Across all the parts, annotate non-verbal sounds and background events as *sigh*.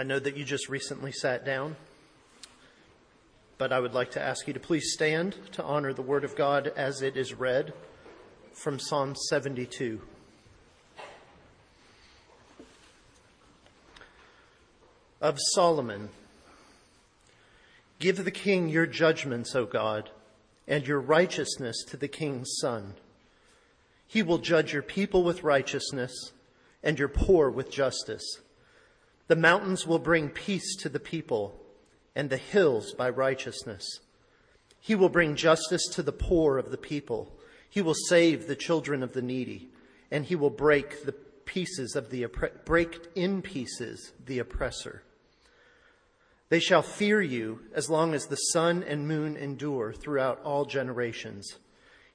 I know that you just recently sat down, but I would like to ask you to please stand to honor the Word of God as it is read from Psalm 72. Of Solomon, give the king your judgments, O God, and your righteousness to the king's son. He will judge your people with righteousness and your poor with justice. The mountains will bring peace to the people, and the hills by righteousness. He will bring justice to the poor of the people. He will save the children of the needy, and he will break the pieces of the break in pieces the oppressor. They shall fear you as long as the sun and moon endure throughout all generations.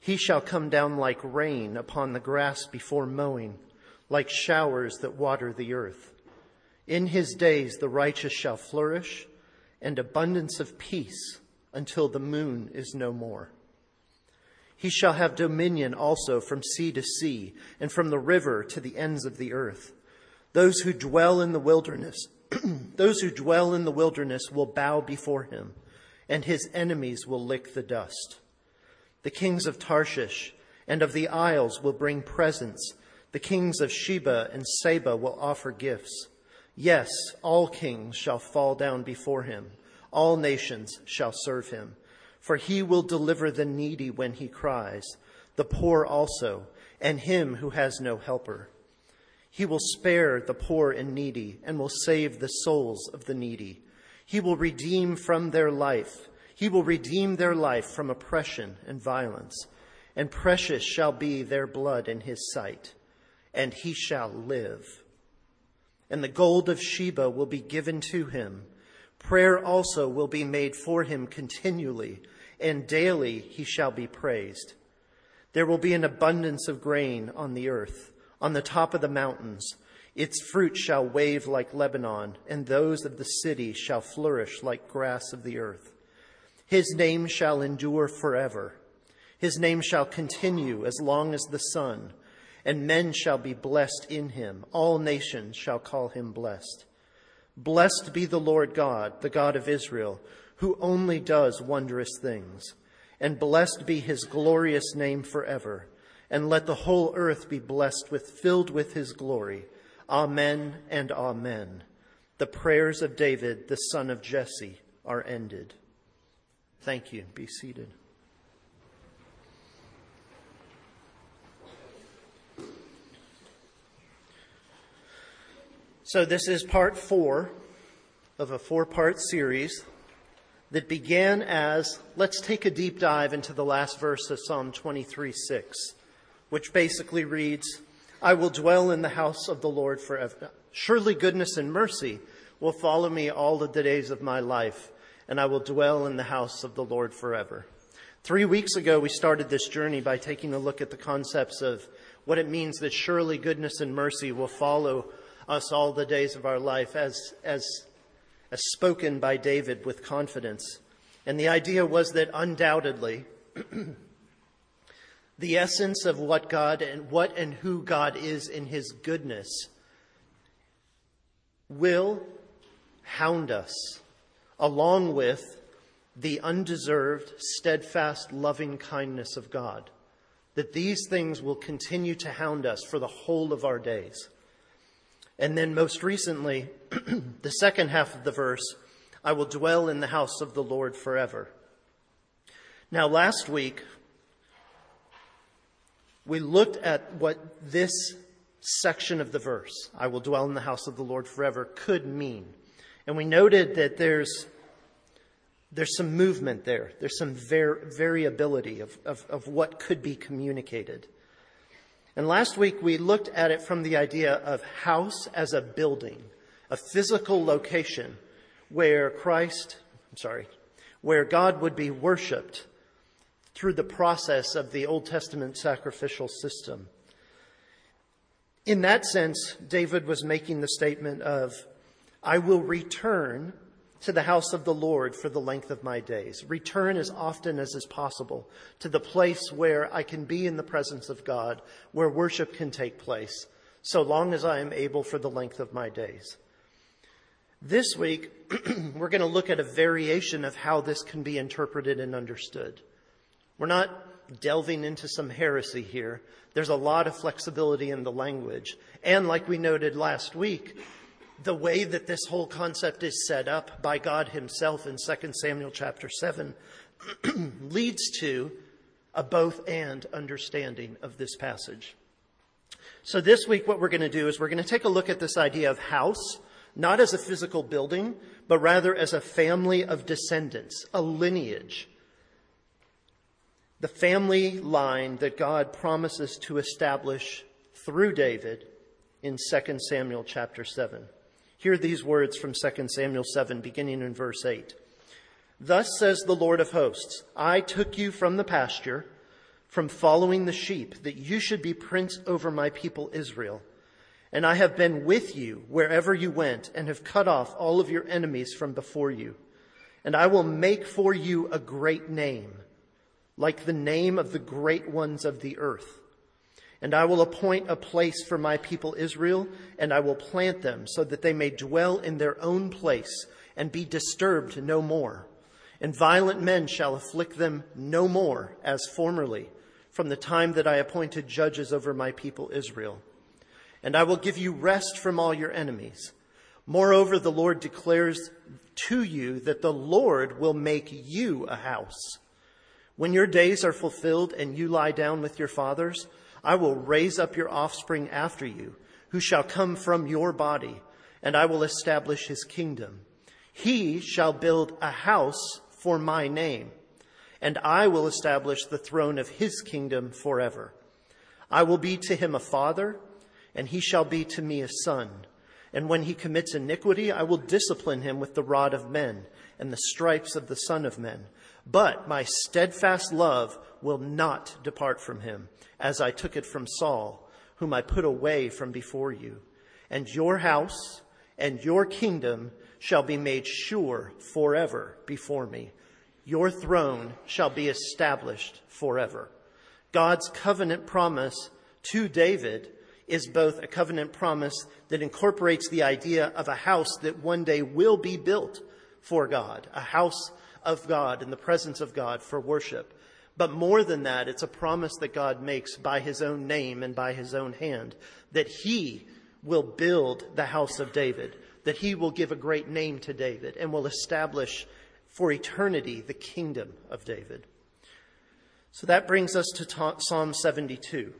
He shall come down like rain upon the grass before mowing, like showers that water the earth. In his days the righteous shall flourish, and abundance of peace until the moon is no more. He shall have dominion also from sea to sea, and from the river to the ends of the earth. Those who dwell in the wilderness, *clears throat* those who dwell in the wilderness will bow before him, and his enemies will lick the dust. The kings of Tarshish and of the isles will bring presents. The kings of Sheba and Seba will offer gifts. Yes, all kings shall fall down before him. All nations shall serve him. For he will deliver the needy when he cries, the poor also, and him who has no helper. He will spare the poor and needy and will save the souls of the needy. He will redeem from their life. He will redeem their life from oppression and violence. And precious shall be their blood in his sight, and he shall live and the gold of Sheba will be given to him. Prayer also will be made for him continually, and daily he shall be praised. There will be an abundance of grain on the earth, on the top of the mountains. Its fruit shall wave like Lebanon, and those of the city shall flourish like grass of the earth. His name shall endure forever. His name shall continue as long as the sun and men shall be blessed in him. All nations shall call him blessed. Blessed be the Lord God, the God of Israel, who only does wondrous things. And blessed be his glorious name forever. And let the whole earth be blessed with, filled with his glory. Amen and amen. The prayers of David, the son of Jesse, are ended. Thank you. Be seated. So, this is part four of a four part series that began as let's take a deep dive into the last verse of Psalm 23 6, which basically reads, I will dwell in the house of the Lord forever. Surely goodness and mercy will follow me all of the days of my life, and I will dwell in the house of the Lord forever. Three weeks ago, we started this journey by taking a look at the concepts of what it means that surely goodness and mercy will follow us all the days of our life, as, as, as spoken by David with confidence. And the idea was that undoubtedly, *clears throat* the essence of what God and what and who God is in his goodness will hound us along with the undeserved, steadfast, loving kindness of God. That these things will continue to hound us for the whole of our days. And then most recently, *clears throat* the second half of the verse, I will dwell in the house of the Lord forever. Now, last week, we looked at what this section of the verse, I will dwell in the house of the Lord forever, could mean. And we noted that there's, there's some movement there, there's some var- variability of, of, of what could be communicated. And last week we looked at it from the idea of house as a building, a physical location where Christ, I'm sorry, where God would be worshiped through the process of the Old Testament sacrificial system. In that sense, David was making the statement of, I will return to the house of the Lord for the length of my days. Return as often as is possible to the place where I can be in the presence of God, where worship can take place, so long as I am able for the length of my days. This week, *clears throat* we're going to look at a variation of how this can be interpreted and understood. We're not delving into some heresy here. There's a lot of flexibility in the language. And like we noted last week, the way that this whole concept is set up by God himself in 2 Samuel chapter 7 *clears throat* leads to a both and understanding of this passage. So this week what we're going to do is we're going to take a look at this idea of house, not as a physical building, but rather as a family of descendants, a lineage. The family line that God promises to establish through David in 2 Samuel chapter 7. Hear these words from 2 Samuel 7, beginning in verse 8. Thus says the Lord of hosts, I took you from the pasture, from following the sheep, that you should be prince over my people Israel. And I have been with you wherever you went, and have cut off all of your enemies from before you. And I will make for you a great name, like the name of the great ones of the earth. And I will appoint a place for my people Israel, and I will plant them so that they may dwell in their own place and be disturbed no more. And violent men shall afflict them no more as formerly, from the time that I appointed judges over my people Israel. And I will give you rest from all your enemies. Moreover, the Lord declares to you that the Lord will make you a house. When your days are fulfilled and you lie down with your fathers, I will raise up your offspring after you, who shall come from your body, and I will establish his kingdom. He shall build a house for my name, and I will establish the throne of his kingdom forever. I will be to him a father, and he shall be to me a son. And when he commits iniquity, I will discipline him with the rod of men and the stripes of the Son of Men. But my steadfast love will not depart from him, as I took it from Saul, whom I put away from before you. And your house and your kingdom shall be made sure forever before me. Your throne shall be established forever. God's covenant promise to David is both a covenant promise that incorporates the idea of a house that one day will be built for God, a house of God in the presence of God for worship. But more than that, it's a promise that God makes by his own name and by his own hand that he will build the house of David, that he will give a great name to David and will establish for eternity the kingdom of David. So that brings us to Psalm 72,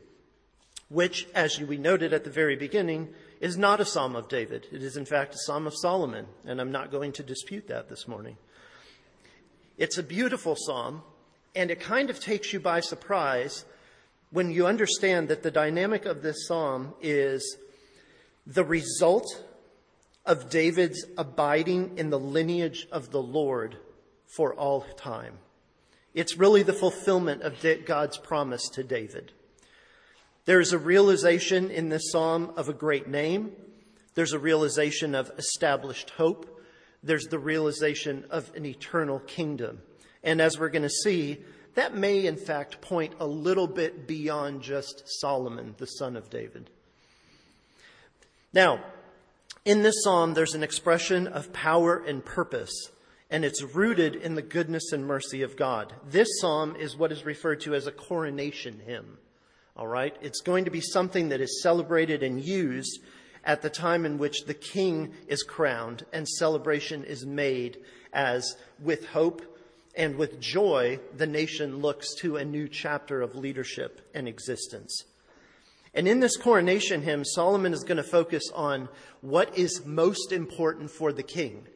which, as we noted at the very beginning, is not a psalm of David. It is, in fact, a psalm of Solomon, and I'm not going to dispute that this morning. It's a beautiful psalm, and it kind of takes you by surprise when you understand that the dynamic of this psalm is the result of David's abiding in the lineage of the Lord for all time. It's really the fulfillment of God's promise to David. There is a realization in this psalm of a great name. There's a realization of established hope. There's the realization of an eternal kingdom. And as we're going to see, that may in fact point a little bit beyond just Solomon, the son of David. Now, in this psalm, there's an expression of power and purpose, and it's rooted in the goodness and mercy of God. This psalm is what is referred to as a coronation hymn. All right? It's going to be something that is celebrated and used at the time in which the king is crowned and celebration is made as with hope and with joy the nation looks to a new chapter of leadership and existence. And in this coronation hymn, Solomon is going to focus on what is most important for the king.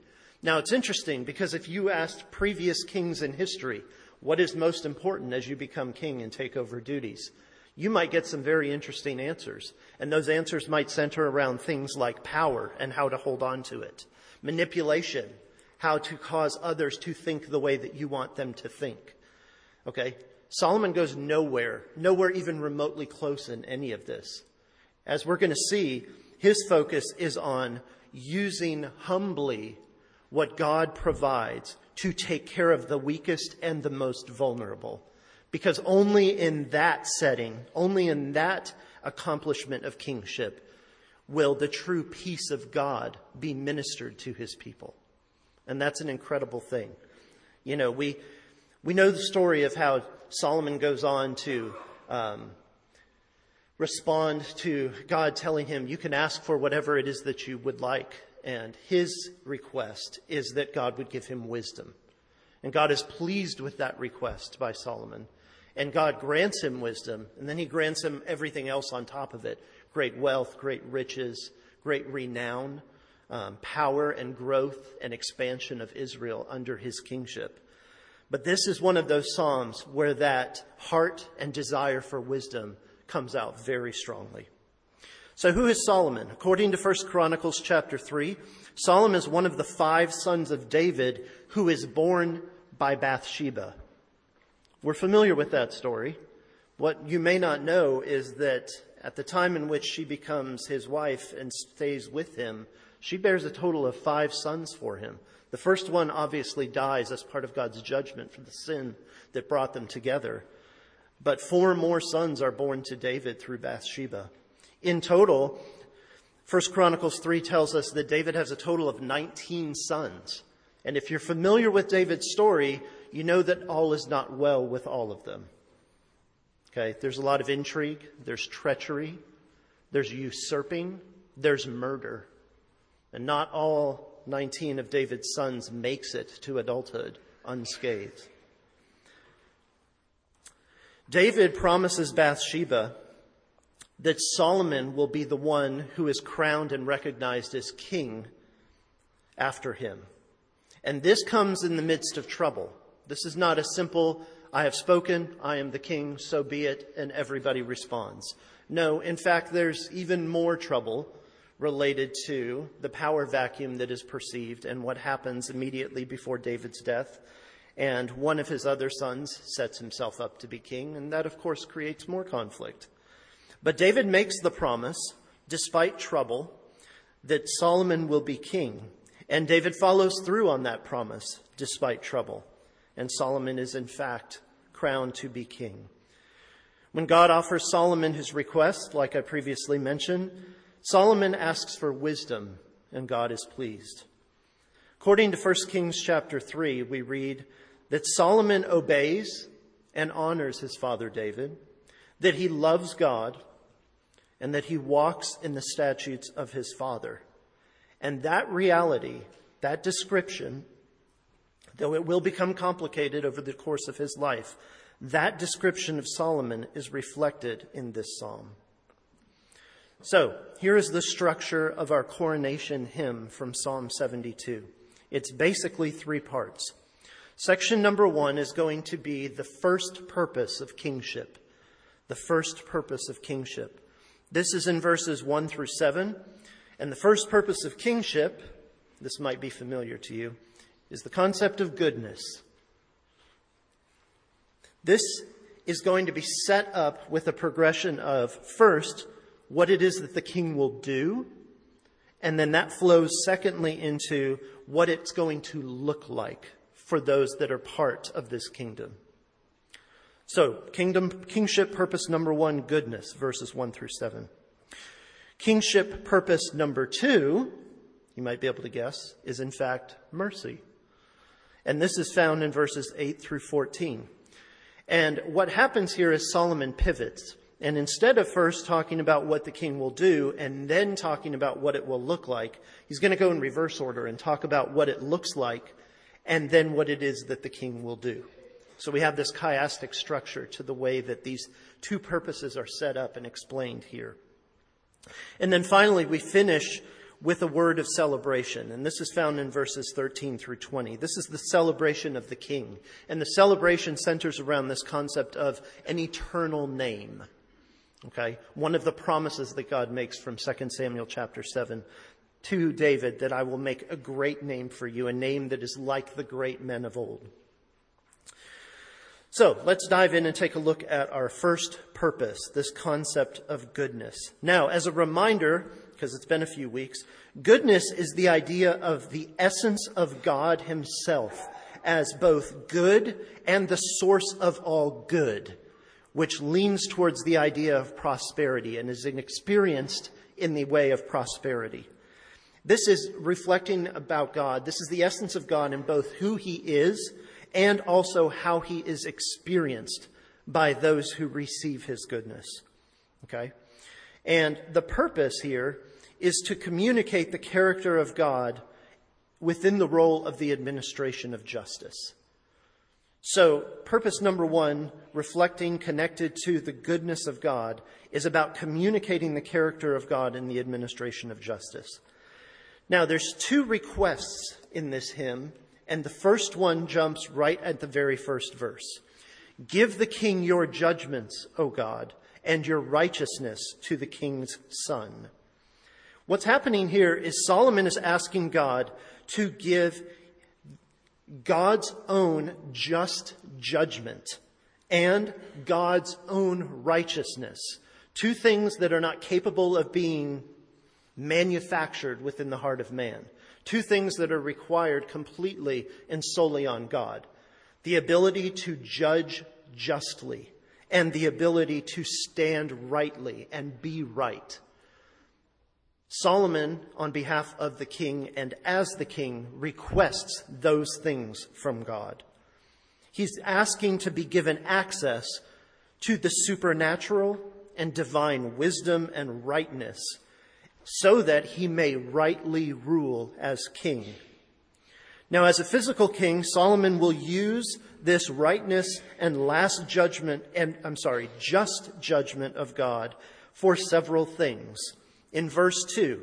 Now, it's interesting because if you asked previous kings in history, what is most important as you become king and take over duties? you might get some very interesting answers. And those answers might center around things like power and how to hold on to it, manipulation, how to cause others to think the way that you want them to think. Okay? Solomon goes nowhere, nowhere even remotely close in any of this. As we're going to see, his focus is on using humbly what God provides to take care of the weakest and the most vulnerable. Because only in that setting, only in that accomplishment of kingship, will the true peace of God be ministered to his people. And that's an incredible thing. You know, we, we know the story of how Solomon goes on to um, respond to God telling him, You can ask for whatever it is that you would like. And his request is that God would give him wisdom. And God is pleased with that request by Solomon. And God grants him wisdom, and then he grants him everything else on top of it great wealth, great riches, great renown, um, power and growth and expansion of Israel under his kingship. But this is one of those Psalms where that heart and desire for wisdom comes out very strongly. So who is Solomon? According to 1 Chronicles chapter 3, Solomon is one of the five sons of David who is born by Bathsheba. We're familiar with that story. What you may not know is that at the time in which she becomes his wife and stays with him, she bears a total of five sons for him. The first one obviously dies as part of God's judgment for the sin that brought them together. But four more sons are born to David through Bathsheba. In total, 1 Chronicles 3 tells us that David has a total of 19 sons. And if you're familiar with David's story, you know that all is not well with all of them. Okay, there's a lot of intrigue, there's treachery, there's usurping, there's murder. And not all 19 of David's sons makes it to adulthood unscathed. David promises Bathsheba that Solomon will be the one who is crowned and recognized as king after him. And this comes in the midst of trouble. This is not a simple, I have spoken, I am the king, so be it, and everybody responds. No, in fact, there's even more trouble related to the power vacuum that is perceived and what happens immediately before David's death. And one of his other sons sets himself up to be king, and that, of course, creates more conflict. But David makes the promise, despite trouble, that Solomon will be king. And David follows through on that promise, despite trouble. And Solomon is, in fact, crowned to be king. When God offers Solomon his request, like I previously mentioned, Solomon asks for wisdom, and God is pleased. According to 1 Kings chapter 3, we read that Solomon obeys and honors his father David, that he loves God, and that he walks in the statutes of his father. And that reality, that description, though it will become complicated over the course of his life, that description of Solomon is reflected in this psalm. So, here is the structure of our coronation hymn from Psalm 72. It's basically three parts. Section number one is going to be the first purpose of kingship. The first purpose of kingship. This is in verses 1 through 7. And the first purpose of kingship, this might be familiar to you, is the concept of goodness. This is going to be set up with a progression of first, what it is that the king will do. And then that flows, secondly, into what it's going to look like for those that are part of this kingdom. So, kingdom, kingship purpose number one, goodness, verses one through seven. Kingship purpose number two, you might be able to guess, is in fact mercy. And this is found in verses 8 through 14. And what happens here is Solomon pivots. And instead of first talking about what the king will do and then talking about what it will look like, he's going to go in reverse order and talk about what it looks like and then what it is that the king will do. So we have this chiastic structure to the way that these two purposes are set up and explained here. And then finally, we finish with a word of celebration. And this is found in verses 13 through 20. This is the celebration of the king. And the celebration centers around this concept of an eternal name. Okay, one of the promises that God makes from 2 Samuel chapter 7 to David that I will make a great name for you, a name that is like the great men of old. So let's dive in and take a look at our first purpose, this concept of goodness. Now, as a reminder, because it's been a few weeks, goodness is the idea of the essence of God Himself as both good and the source of all good which leans towards the idea of prosperity and is experienced in the way of prosperity. This is reflecting about God. This is the essence of God in both who he is and also how he is experienced by those who receive his goodness. Okay? And the purpose here is to communicate the character of God within the role of the administration of justice. So, purpose number one, reflecting connected to the goodness of God, is about communicating the character of God in the administration of justice. Now, there's two requests in this hymn, and the first one jumps right at the very first verse. Give the king your judgments, O God, and your righteousness to the king's son. What's happening here is Solomon is asking God to give God's own just judgment and God's own righteousness. Two things that are not capable of being manufactured within the heart of man. Two things that are required completely and solely on God. The ability to judge justly and the ability to stand rightly and be right. Solomon, on behalf of the king and as the king, requests those things from God. He's asking to be given access to the supernatural and divine wisdom and rightness so that he may rightly rule as king. Now, as a physical king, Solomon will use this rightness and last judgment, and I'm sorry, just judgment of God for several things. In verse 2,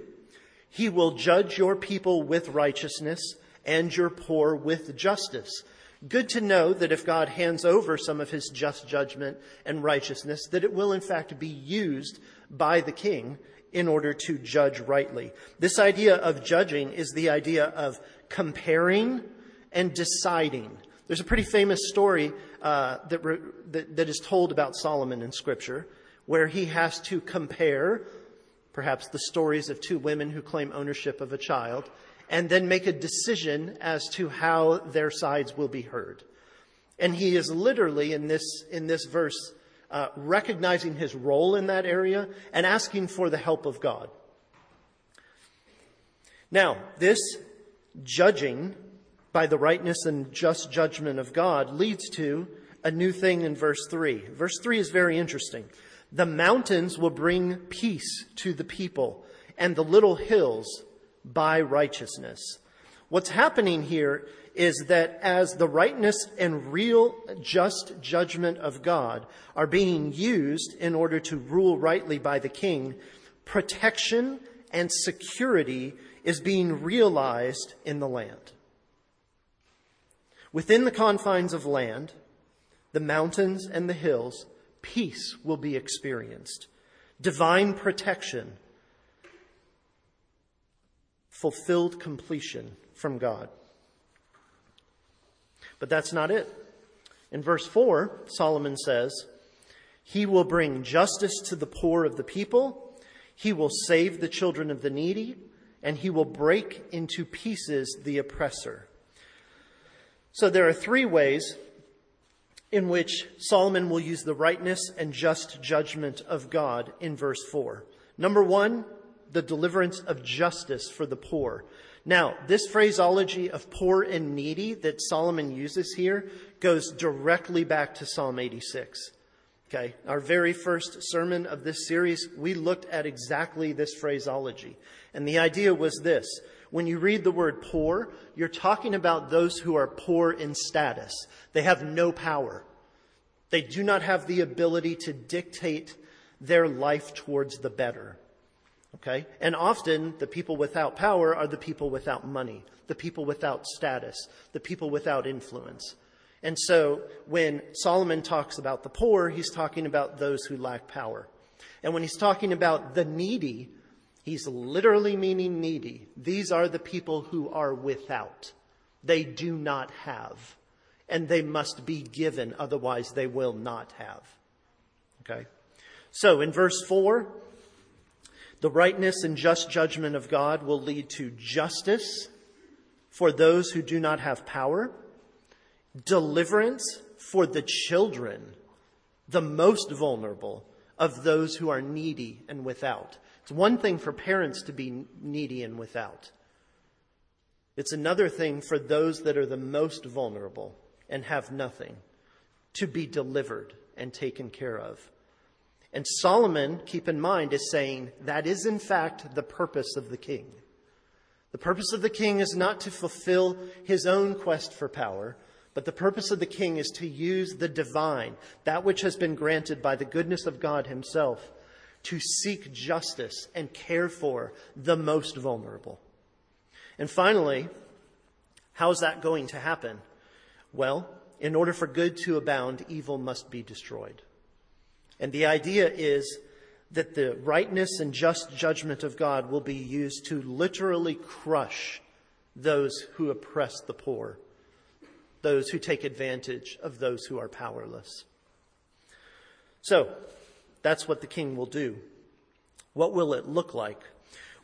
he will judge your people with righteousness and your poor with justice. Good to know that if God hands over some of his just judgment and righteousness, that it will in fact be used by the king in order to judge rightly. This idea of judging is the idea of comparing and deciding. There's a pretty famous story uh, that, re- that, that is told about Solomon in Scripture, where he has to compare perhaps the stories of two women who claim ownership of a child, and then make a decision as to how their sides will be heard. And he is literally in this, in this verse uh, recognizing his role in that area and asking for the help of God. Now, this judging by the rightness and just judgment of God leads to a new thing in verse 3. Verse 3 is very interesting. The mountains will bring peace to the people, and the little hills by righteousness. What's happening here is that as the rightness and real just judgment of God are being used in order to rule rightly by the king, protection and security is being realized in the land. Within the confines of land, the mountains and the hills, peace will be experienced, divine protection, fulfilled completion from God. But that's not it. In verse 4, Solomon says, He will bring justice to the poor of the people, He will save the children of the needy, and He will break into pieces the oppressor. So there are three ways in which Solomon will use the rightness and just judgment of God in verse 4. Number one, the deliverance of justice for the poor. Now, this phraseology of poor and needy that Solomon uses here goes directly back to Psalm 86. Okay, our very first sermon of this series, we looked at exactly this phraseology. And the idea was this when you read the word poor, you're talking about those who are poor in status. They have no power. They do not have the ability to dictate their life towards the better. Okay? And often the people without power are the people without money, the people without status, the people without influence. And so when Solomon talks about the poor, he's talking about those who lack power. And when he's talking about the needy, He's literally meaning needy. These are the people who are without. They do not have. And they must be given, otherwise they will not have. Okay? So in verse 4, the rightness and just judgment of God will lead to justice for those who do not have power, deliverance for the children, the most vulnerable of those who are needy and without. It's one thing for parents to be needy and without. It's another thing for those that are the most vulnerable and have nothing to be delivered and taken care of. And Solomon, keep in mind, is saying that is in fact the purpose of the king. The purpose of the king is not to fulfill his own quest for power, but the purpose of the king is to use the divine, that which has been granted by the goodness of God himself, to seek justice and care for the most vulnerable. And finally, how's that going to happen? Well, in order for good to abound, evil must be destroyed. And the idea is that the rightness and just judgment of God will be used to literally crush those who oppress the poor, those who take advantage of those who are powerless. So, that's what the king will do. What will it look like?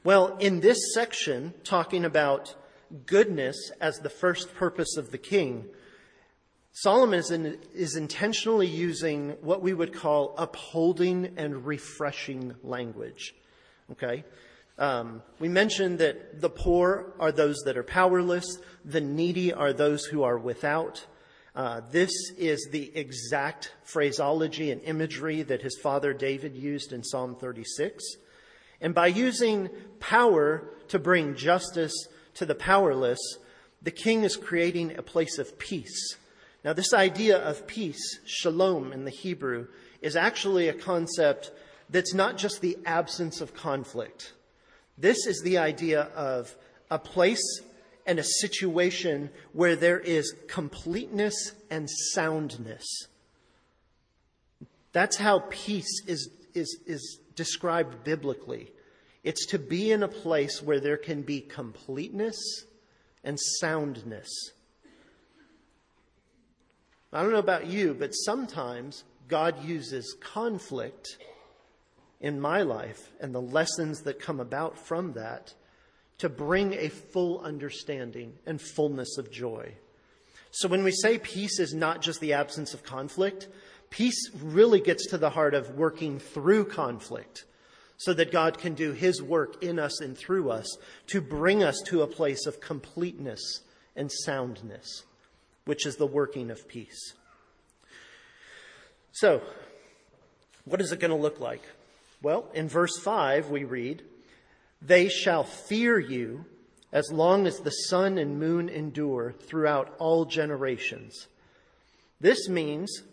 Well, in this section, talking about goodness as the first purpose of the king, Solomon is, in, is, intentionally using what we would call upholding and refreshing language. Okay? Um, we mentioned that the poor are those that are powerless, the needy are those who are without. Uh, this is the exact phraseology and imagery that his father David used in Psalm 36. And by using power to bring justice to the powerless, the king is creating a place of peace. Now, this idea of peace, shalom in the Hebrew, is actually a concept that's not just the absence of conflict. This is the idea of a place and a situation where there is completeness and soundness. That's how peace is, is, is described biblically. It's to be in a place where there can be completeness and soundness. I don't know about you, but sometimes God uses conflict in my life and the lessons that come about from that to bring a full understanding and fullness of joy. So when we say peace is not just the absence of conflict, peace really gets to the heart of working through conflict so that God can do his work in us and through us to bring us to a place of completeness and soundness, which is the working of peace. So, what is it going to look like? Well, in verse 5, we read, They shall fear you as long as the sun and moon endure throughout all generations. This means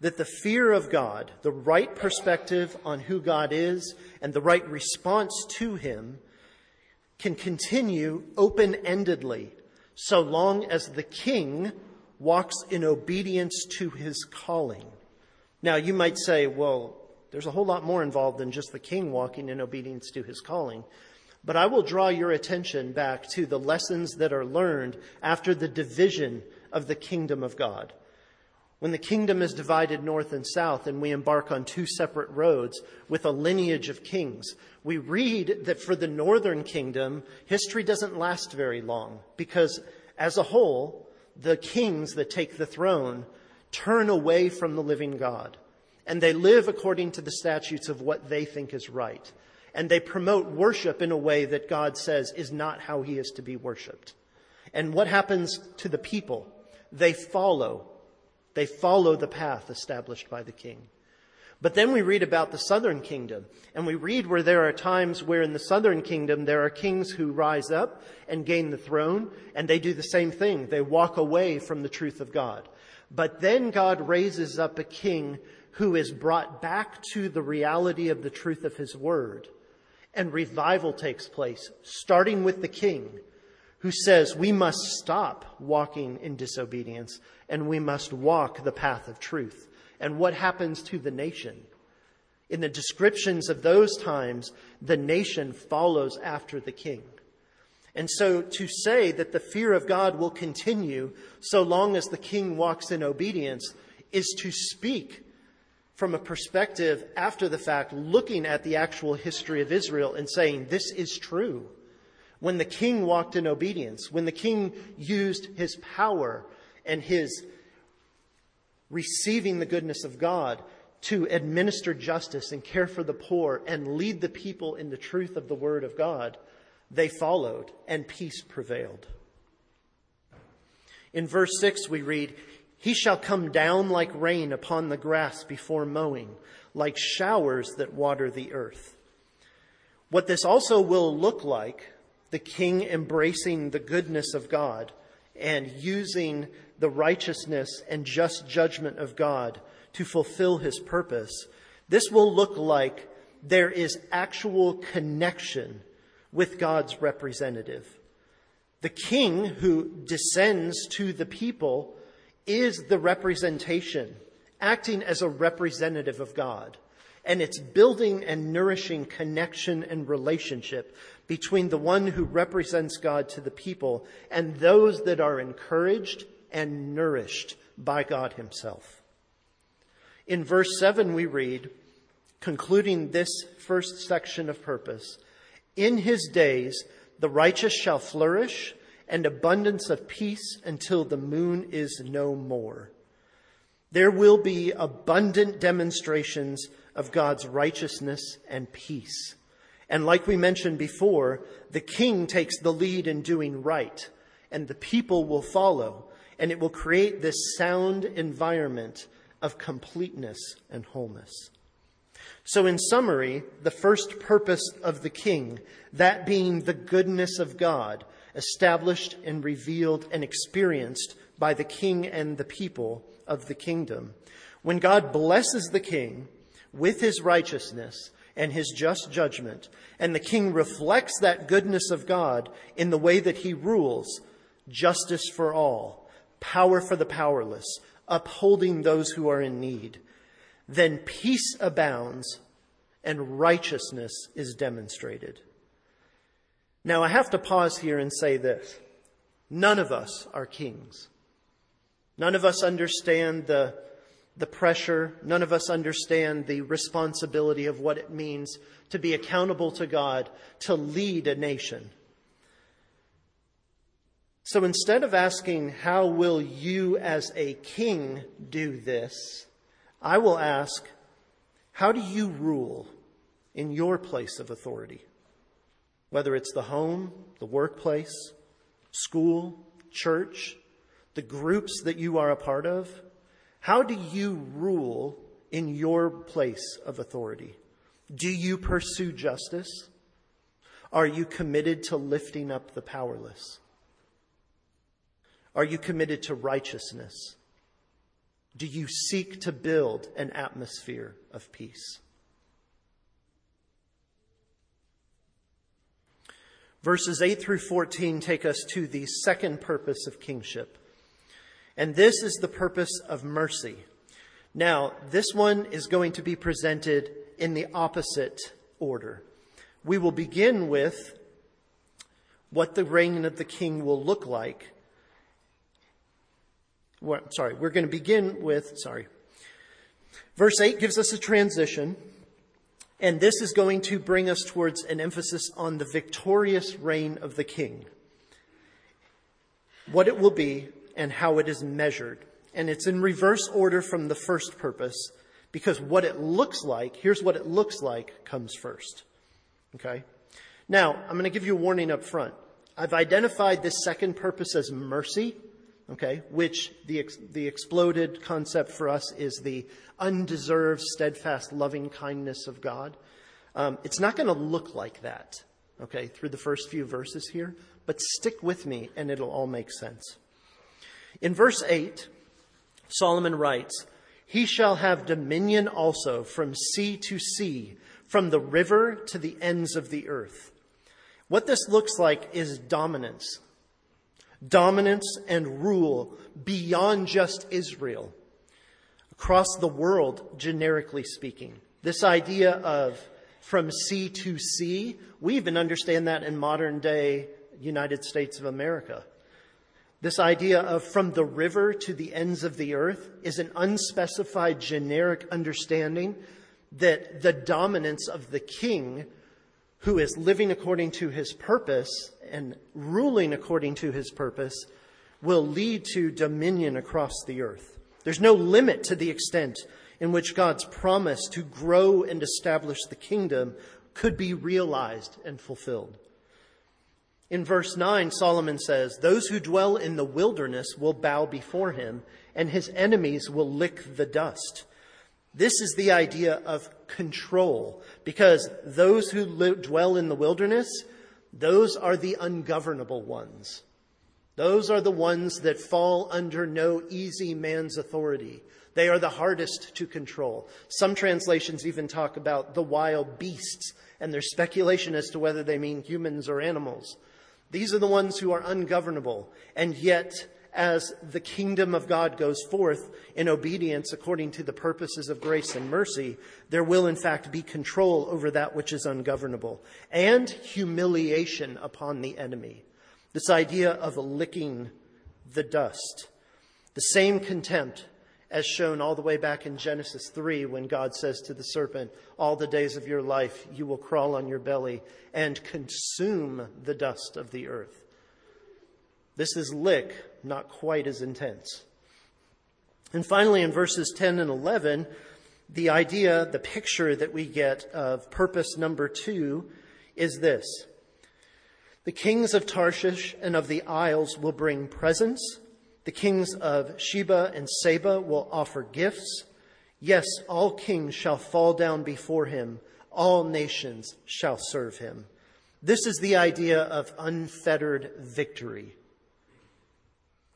that the fear of God, the right perspective on who God is, and the right response to Him can continue open endedly so long as the king walks in obedience to his calling. Now, you might say, well, there's a whole lot more involved than just the king walking in obedience to his calling. But I will draw your attention back to the lessons that are learned after the division of the kingdom of God. When the kingdom is divided north and south and we embark on two separate roads with a lineage of kings, we read that for the northern kingdom, history doesn't last very long because as a whole, the kings that take the throne turn away from the living God and they live according to the statutes of what they think is right. And they promote worship in a way that God says is not how he is to be worshiped. And what happens to the people? They follow they follow the path established by the king. But then we read about the southern kingdom, and we read where there are times where in the southern kingdom there are kings who rise up and gain the throne, and they do the same thing. They walk away from the truth of God. But then God raises up a king who is brought back to the reality of the truth of his word, and revival takes place, starting with the king who says we must stop walking in disobedience and we must walk the path of truth. And what happens to the nation? In the descriptions of those times, the nation follows after the king. And so to say that the fear of God will continue so long as the king walks in obedience is to speak from a perspective after the fact, looking at the actual history of Israel and saying, this is true when the king walked in obedience, when the king used his power and his receiving the goodness of God to administer justice and care for the poor and lead the people in the truth of the Word of God, they followed and peace prevailed. In verse 6, we read, He shall come down like rain upon the grass before mowing, like showers that water the earth. What this also will look like, the king embracing the goodness of God and using the righteousness and just judgment of God to fulfill his purpose, this will look like there is actual connection with God's representative. The king who descends to the people is the representation, acting as a representative of God. And it's building and nourishing connection and relationship between the one who represents God to the people and those that are encouraged and nourished by God himself. In verse 7, we read, concluding this first section of purpose, in his days the righteous shall flourish and abundance of peace until the moon is no more. There will be abundant demonstrations of God's righteousness and peace. And like we mentioned before, the king takes the lead in doing right, and the people will follow, and it will create this sound environment of completeness and wholeness. So, in summary, the first purpose of the king, that being the goodness of God, established and revealed and experienced by the king and the people of the kingdom. When God blesses the king with his righteousness and his just judgment, and the king reflects that goodness of God in the way that he rules, justice for all, power for the powerless, upholding those who are in need, then peace abounds and righteousness is demonstrated. Now, I have to pause here and say this. None of us are kings. None of us understand the, the pressure. None of us understand the responsibility of what it means to be accountable to God, to lead a nation. So instead of asking, How will you as a king do this? I will ask, How do you rule in your place of authority? Whether it's the home, the workplace, school, church, the groups that you are a part of, how do you rule in your place of authority? Do you pursue justice? Are you committed to lifting up the powerless? Are you committed to righteousness? Do you seek to build an atmosphere of peace? Verses 8 through 14 take us to the second purpose of kingship. And this is the purpose of mercy. Now, this one is going to be presented in the opposite order. We will begin with what the reign of the king will look like well, sorry, we're going to begin with, sorry. Verse 8 gives us a transition, and this is going to bring us towards an emphasis on the victorious reign of the king. What it will be and how it is measured. And it's in reverse order from the first purpose because what it looks like, here's what it looks like, comes first. Okay? Now, I'm going to give you a warning up front. I've identified this second purpose as mercy okay, which the, the exploded concept for us is the undeserved, steadfast, loving kindness of God. Um, it's not going to look like that, okay, through the first few verses here, but stick with me and it'll all make sense. In verse 8, Solomon writes, He shall have dominion also from sea to sea, from the river to the ends of the earth. What this looks like is dominance dominance and rule beyond just Israel, across the world, generically speaking. This idea of from sea to sea, we even understand that in modern day United States of America. This idea of from the river to the ends of the earth is an unspecified generic understanding that the dominance of the king who is living according to his purpose and ruling according to his purpose will lead to dominion across the earth. There's no limit to the extent in which God's promise to grow and establish the kingdom could be realized and fulfilled. In verse 9, Solomon says, Those who dwell in the wilderness will bow before him, and his enemies will lick the dust. This is the idea of control, because those who live, dwell in the wilderness, those are the ungovernable ones. Those are the ones that fall under no easy man's authority. They are the hardest to control. Some translations even talk about the wild beasts, and there's speculation as to whether they mean humans or animals. These are the ones who are ungovernable, and yet, as the kingdom of God goes forth in obedience according to the purposes of grace and mercy, there will in fact be control over that which is ungovernable and humiliation upon the enemy. This idea of licking the dust. The same contempt as shown all the way back in Genesis 3 when God says to the serpent, All the days of your life you will crawl on your belly and consume the dust of the earth. This is lick, not quite as intense. And finally, in verses 10 and 11, the idea, the picture that we get of purpose number two is this the kings of Tarshish and of the isles will bring presents. The kings of Sheba and Seba will offer gifts. Yes, all kings shall fall down before him. All nations shall serve him. This is the idea of unfettered victory.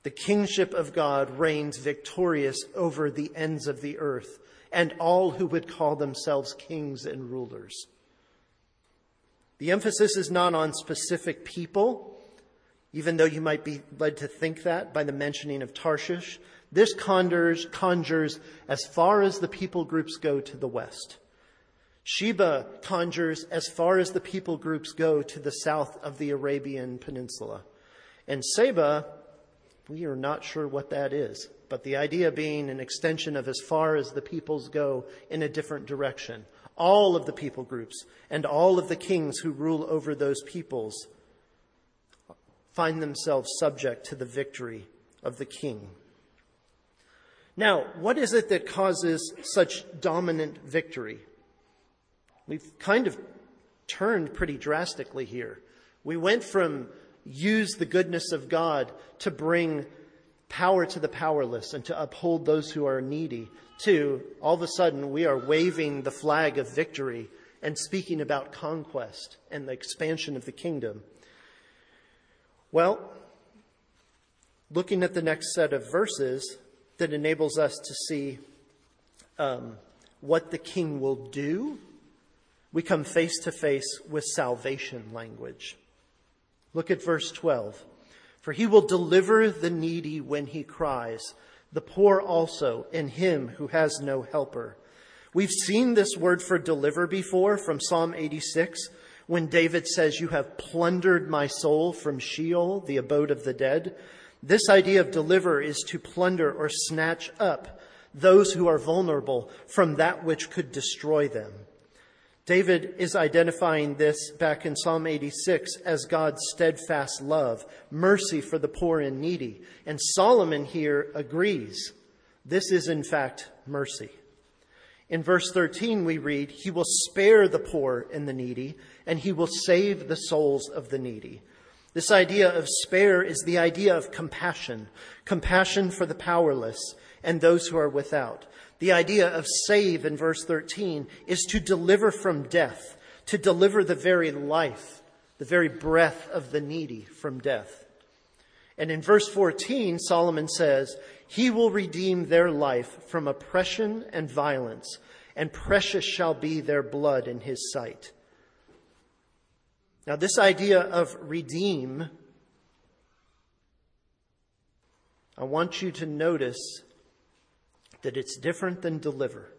The kingship of God reigns victorious over the ends of the earth and all who would call themselves kings and rulers. The emphasis is not on specific people, even though you might be led to think that by the mentioning of Tarshish. This conjures, conjures as far as the people groups go to the west. Sheba conjures as far as the people groups go to the south of the Arabian Peninsula. And Seba, we are not sure what that is, but the idea being an extension of as far as the peoples go in a different direction all of the people groups and all of the kings who rule over those peoples find themselves subject to the victory of the king. Now, what is it that causes such dominant victory? We've kind of turned pretty drastically here. We went from use the goodness of God to bring power to the powerless and to uphold those who are needy to all of a sudden we are waving the flag of victory and speaking about conquest and the expansion of the kingdom. Well, looking at the next set of verses that enables us to see um, what the king will do, we come face to face with salvation language. Look at verse 12. For he will deliver the needy when he cries the poor also, and him who has no helper. We've seen this word for deliver before from Psalm 86 when David says, You have plundered my soul from Sheol, the abode of the dead. This idea of deliver is to plunder or snatch up those who are vulnerable from that which could destroy them. David is identifying this back in Psalm 86 as God's steadfast love, mercy for the poor and needy. And Solomon here agrees. This is in fact mercy. In verse 13, we read, He will spare the poor and the needy, and He will save the souls of the needy. This idea of spare is the idea of compassion, compassion for the powerless and those who are without. The idea of save in verse 13 is to deliver from death, to deliver the very life, the very breath of the needy from death. And in verse 14, Solomon says, He will redeem their life from oppression and violence, and precious shall be their blood in His sight. Now, this idea of redeem, I want you to notice that it's different than deliver.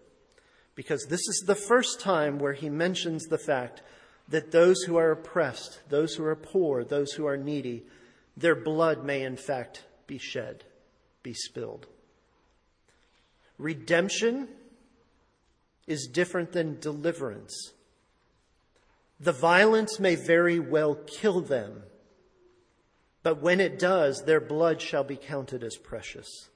Because this is the first time where he mentions the fact that those who are oppressed, those who are poor, those who are needy, their blood may in fact be shed, be spilled. Redemption is different than deliverance. The violence may very well kill them, but when it does, their blood shall be counted as precious.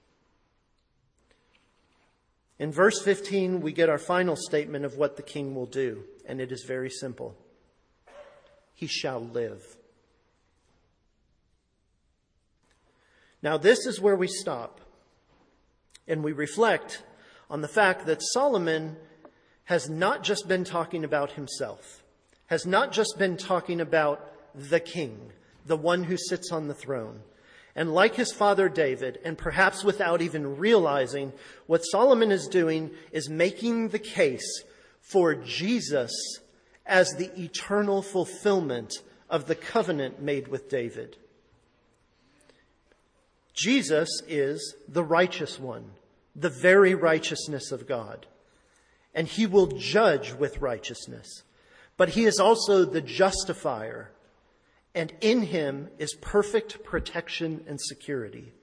In verse 15, we get our final statement of what the king will do, and it is very simple He shall live. Now, this is where we stop and we reflect on the fact that Solomon has not just been talking about himself, has not just been talking about the king, the one who sits on the throne. And like his father David, and perhaps without even realizing, what Solomon is doing is making the case for Jesus as the eternal fulfillment of the covenant made with David. Jesus is the righteous one, the very righteousness of God. And he will judge with righteousness. But he is also the justifier. And in him is perfect protection and security.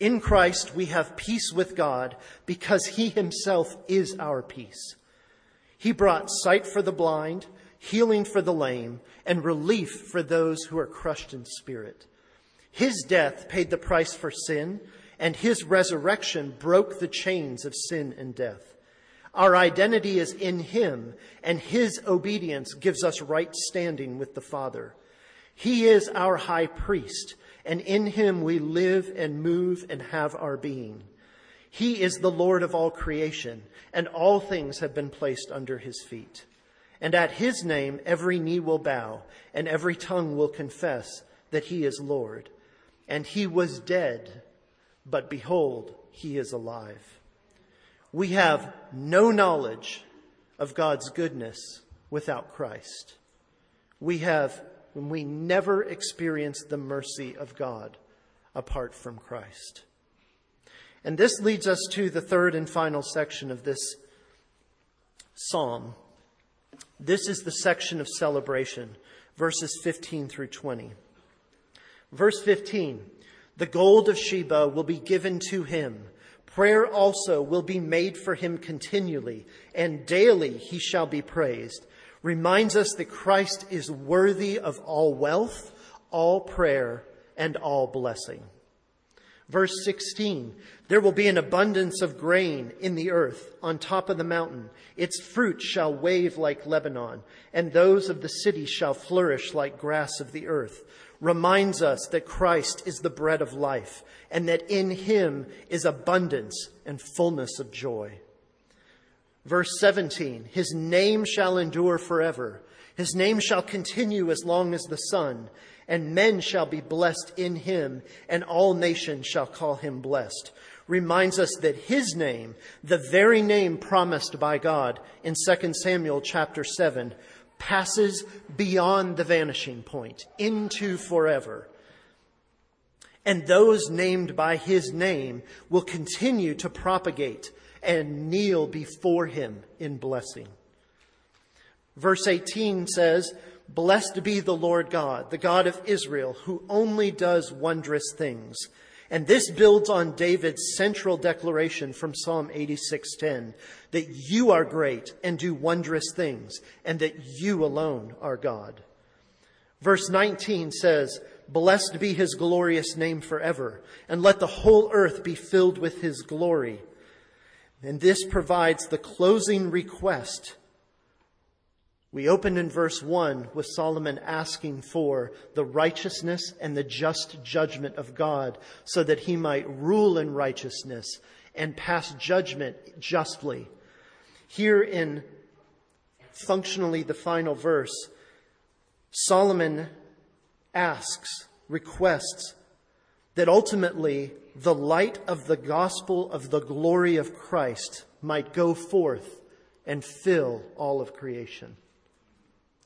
In Christ, we have peace with God because he himself is our peace. He brought sight for the blind, healing for the lame, and relief for those who are crushed in spirit. His death paid the price for sin, and his resurrection broke the chains of sin and death. Our identity is in him, and his obedience gives us right standing with the Father. He is our high priest, and in him we live and move and have our being. He is the Lord of all creation, and all things have been placed under his feet. And at his name every knee will bow, and every tongue will confess that he is Lord and he was dead, but behold, he is alive. We have no knowledge of God's goodness without Christ. We have, we never experience the mercy of God apart from Christ. And this leads us to the third and final section of this psalm. This is the section of celebration, verses 15 through 20. Verse 15 The gold of Sheba will be given to him. Prayer also will be made for him continually, and daily he shall be praised. Reminds us that Christ is worthy of all wealth, all prayer, and all blessing. Verse 16, there will be an abundance of grain in the earth on top of the mountain. Its fruit shall wave like Lebanon, and those of the city shall flourish like grass of the earth reminds us that Christ is the bread of life and that in him is abundance and fullness of joy. Verse 17, his name shall endure forever. His name shall continue as long as the sun, and men shall be blessed in him, and all nations shall call him blessed. Reminds us that his name, the very name promised by God in 2 Samuel chapter 7, passes beyond the vanishing point into forever. And those named by his name will continue to propagate and kneel before him in blessing. Verse 18 says, Blessed be the Lord God, the God of Israel, who only does wondrous things. And this builds on David's central declaration from Psalm 86:10 that you are great and do wondrous things and that you alone are God. Verse 19 says, Blessed be his glorious name forever, and let the whole earth be filled with his glory. And this provides the closing request we opened in verse 1 with Solomon asking for the righteousness and the just judgment of God so that he might rule in righteousness and pass judgment justly. Here in functionally the final verse, Solomon asks, requests that ultimately the light of the gospel of the glory of Christ might go forth and fill all of creation.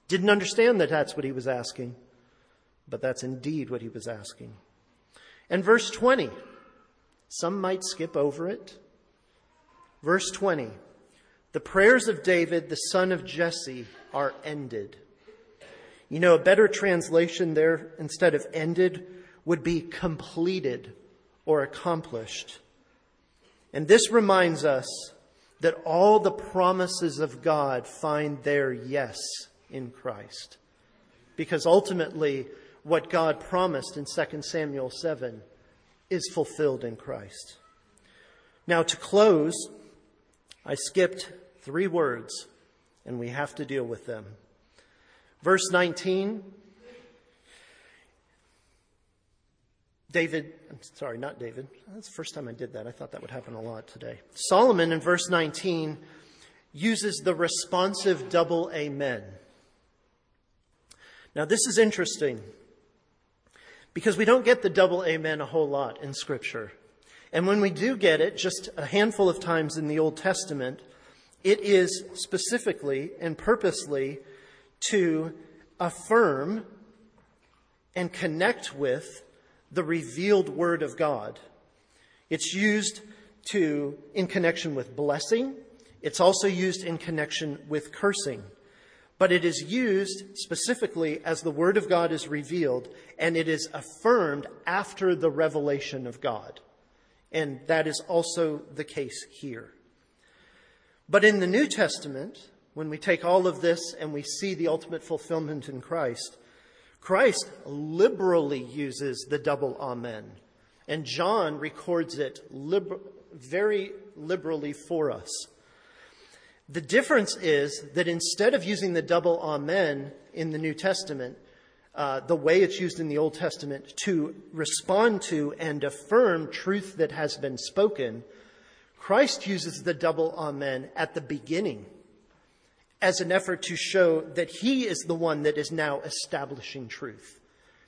Didn't understand that that's what he was asking, but that's indeed what he was asking. And verse 20, some might skip over it. Verse 20, the prayers of David, the son of Jesse, are ended. You know, a better translation there instead of ended would be completed or accomplished. And this reminds us that all the promises of God find their yes in Christ. Because ultimately, what God promised in 2 Samuel 7 is fulfilled in Christ. Now, to close, I skipped three words, and we have to deal with them. Verse 19 David, I'm sorry, not David. That's the first time I did that. I thought that would happen a lot today. Solomon in verse 19 uses the responsive double amen. Now, this is interesting because we don't get the double amen a whole lot in Scripture. And when we do get it, just a handful of times in the Old Testament, it is specifically and purposely to affirm and connect with the revealed Word of God. It's used to, in connection with blessing. It's also used in connection with cursing. But it is used specifically as the Word of God is revealed, and it is affirmed after the revelation of God. And that is also the case here. But in the New Testament, when we take all of this and we see the ultimate fulfillment in Christ, Christ liberally uses the double amen. And John records it liber- very liberally for us. The difference is that instead of using the double amen in the New Testament, uh, the way it's used in the Old Testament to respond to and affirm truth that has been spoken, Christ uses the double amen at the beginning as an effort to show that he is the one that is now establishing truth.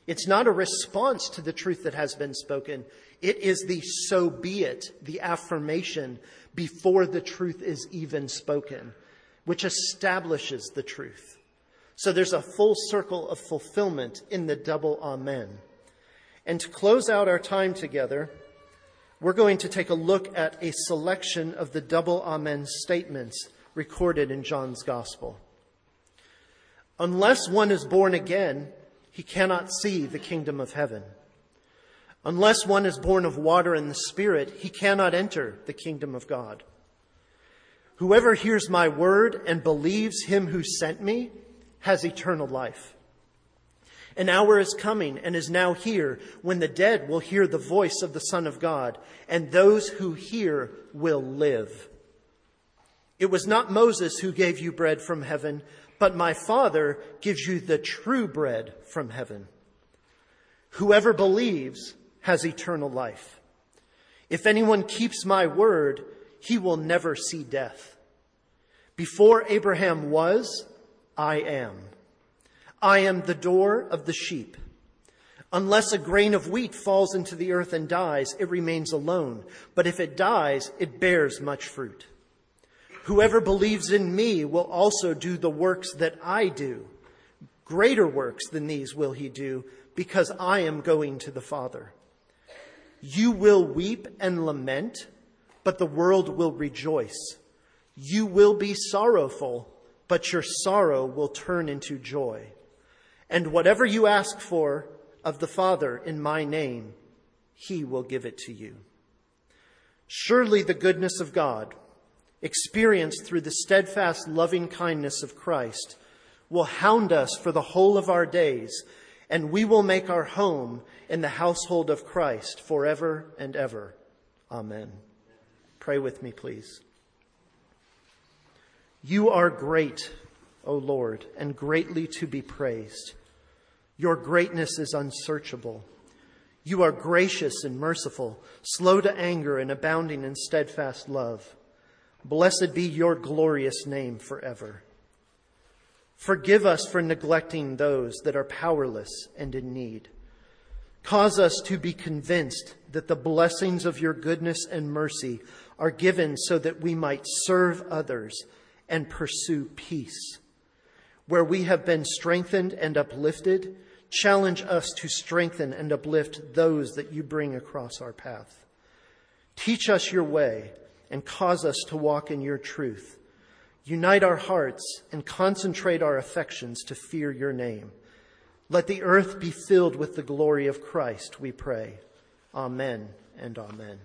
It's not a response to the truth that has been spoken. It is the so be it, the affirmation before the truth is even spoken, which establishes the truth. So there's a full circle of fulfillment in the double amen. And to close out our time together, we're going to take a look at a selection of the double amen statements recorded in John's Gospel. Unless one is born again, he cannot see the kingdom of heaven. Unless one is born of water and the Spirit, he cannot enter the kingdom of God. Whoever hears my word and believes him who sent me has eternal life. An hour is coming and is now here when the dead will hear the voice of the Son of God, and those who hear will live. It was not Moses who gave you bread from heaven, but my Father gives you the true bread from heaven. Whoever believes has eternal life. If anyone keeps my word, he will never see death. Before Abraham was, I am. I am the door of the sheep. Unless a grain of wheat falls into the earth and dies, it remains alone. But if it dies, it bears much fruit. Whoever believes in me will also do the works that I do. Greater works than these will he do, because I am going to the Father. You will weep and lament, but the world will rejoice. You will be sorrowful, but your sorrow will turn into joy. And whatever you ask for of the Father in my name, he will give it to you. Surely the goodness of God experienced through the steadfast loving kindness of Christ, will hound us for the whole of our days, and we will make our home in the household of Christ forever and ever. Amen. Pray with me, please. You are great, O Lord, and greatly to be praised. Your greatness is unsearchable. You are gracious and merciful, slow to anger and abounding in steadfast love. Blessed be your glorious name forever. Forgive us for neglecting those that are powerless and in need. Cause us to be convinced that the blessings of your goodness and mercy are given so that we might serve others and pursue peace. Where we have been strengthened and uplifted, challenge us to strengthen and uplift those that you bring across our path. Teach us your way and cause us to walk in your truth. Unite our hearts and concentrate our affections to fear your name. Let the earth be filled with the glory of Christ, we pray. Amen and amen.